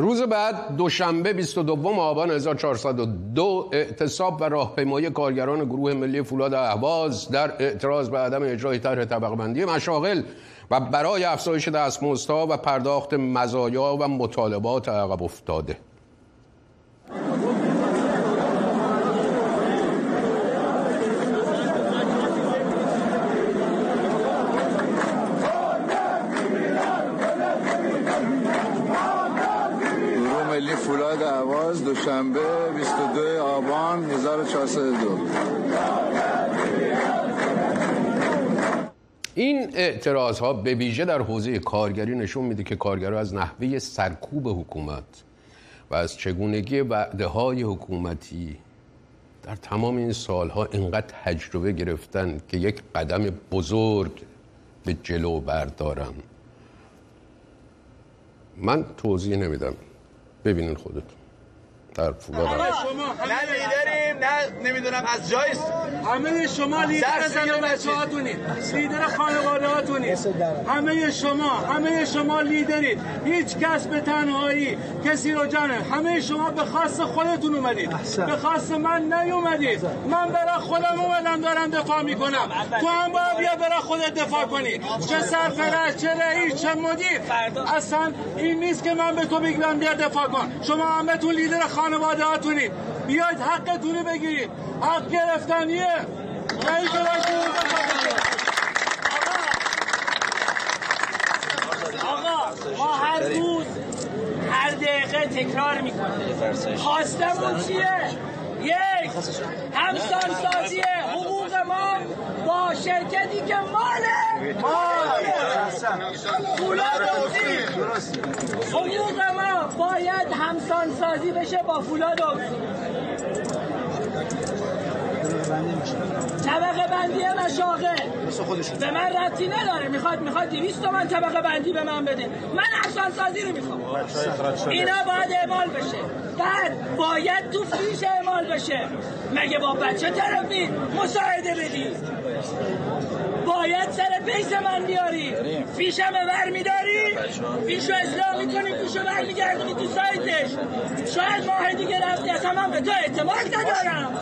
روز بعد دوشنبه 22 آبان 1402 اعتصاب و راهپیمایی کارگران گروه ملی فولاد اهواز در اعتراض به عدم اجرای طرح طبقه بندی مشاغل و برای افزایش دستمزدها و پرداخت مزایا و مطالبات عقب افتاده. گروه ملی فولاد اهواز دوشنبه 22 آبان 1402 این اعتراض ها به ویژه در حوزه کارگری نشون میده که کارگرها از نحوه سرکوب حکومت و از چگونگی وعده های حکومتی در تمام این سالها اینقدر تجربه گرفتن که یک قدم بزرگ به جلو بردارن. من توضیح نمیدم. ببینین خودتون در فولاد نه لیدریم نه نمی‌دونم از جایست همه شما لیدر زن بچه هاتونید لیدر خانواده هاتونید همه شما همه شما لیدرید. هیچ کس به تنهایی کسی رو جانه همه شما به خاص خودتون اومدید. به خاص من نیومدید. من برای خودم اومدم دارم دفاع می‌کنم. تو هم باید بیا برای خودت دفاع کنی. چه سرپرست چه رئیس چه مدیر. اصلا این نیست که من به تو بگم بیا دفاع کن. شما همه تو لیدر خانواده هاتونید بیاید حقتون رو بگیرید. حق گرفتنیه بگید. آقا ما هر روز هر دقیقه تکرار می‌کنیم. خواستمون چیه؟ یک. همسان سازی حقوق ما با شرکتی که ماله فولاد حقوق ما باید همسان سازی بشه با فولاد طبقه بندی مشاغل به من ربطی نداره. می‌خواد می‌خواد 200 تومن طبقه بندی به من بده. من افسان سازی رو می‌خوام. اینا باید اعمال بشه. بعد باید تو فیش اعمال بشه. مگه با بچه طرفی مساعده بدی؟ باید سر پیس من بیاری. فیشم ور میداری فیشو اصلاح می‌کنی فیشو ور میگردونی تو سایتش. شاید ماه دیگه رفتی اصلا من به تو اعتماد ندارم.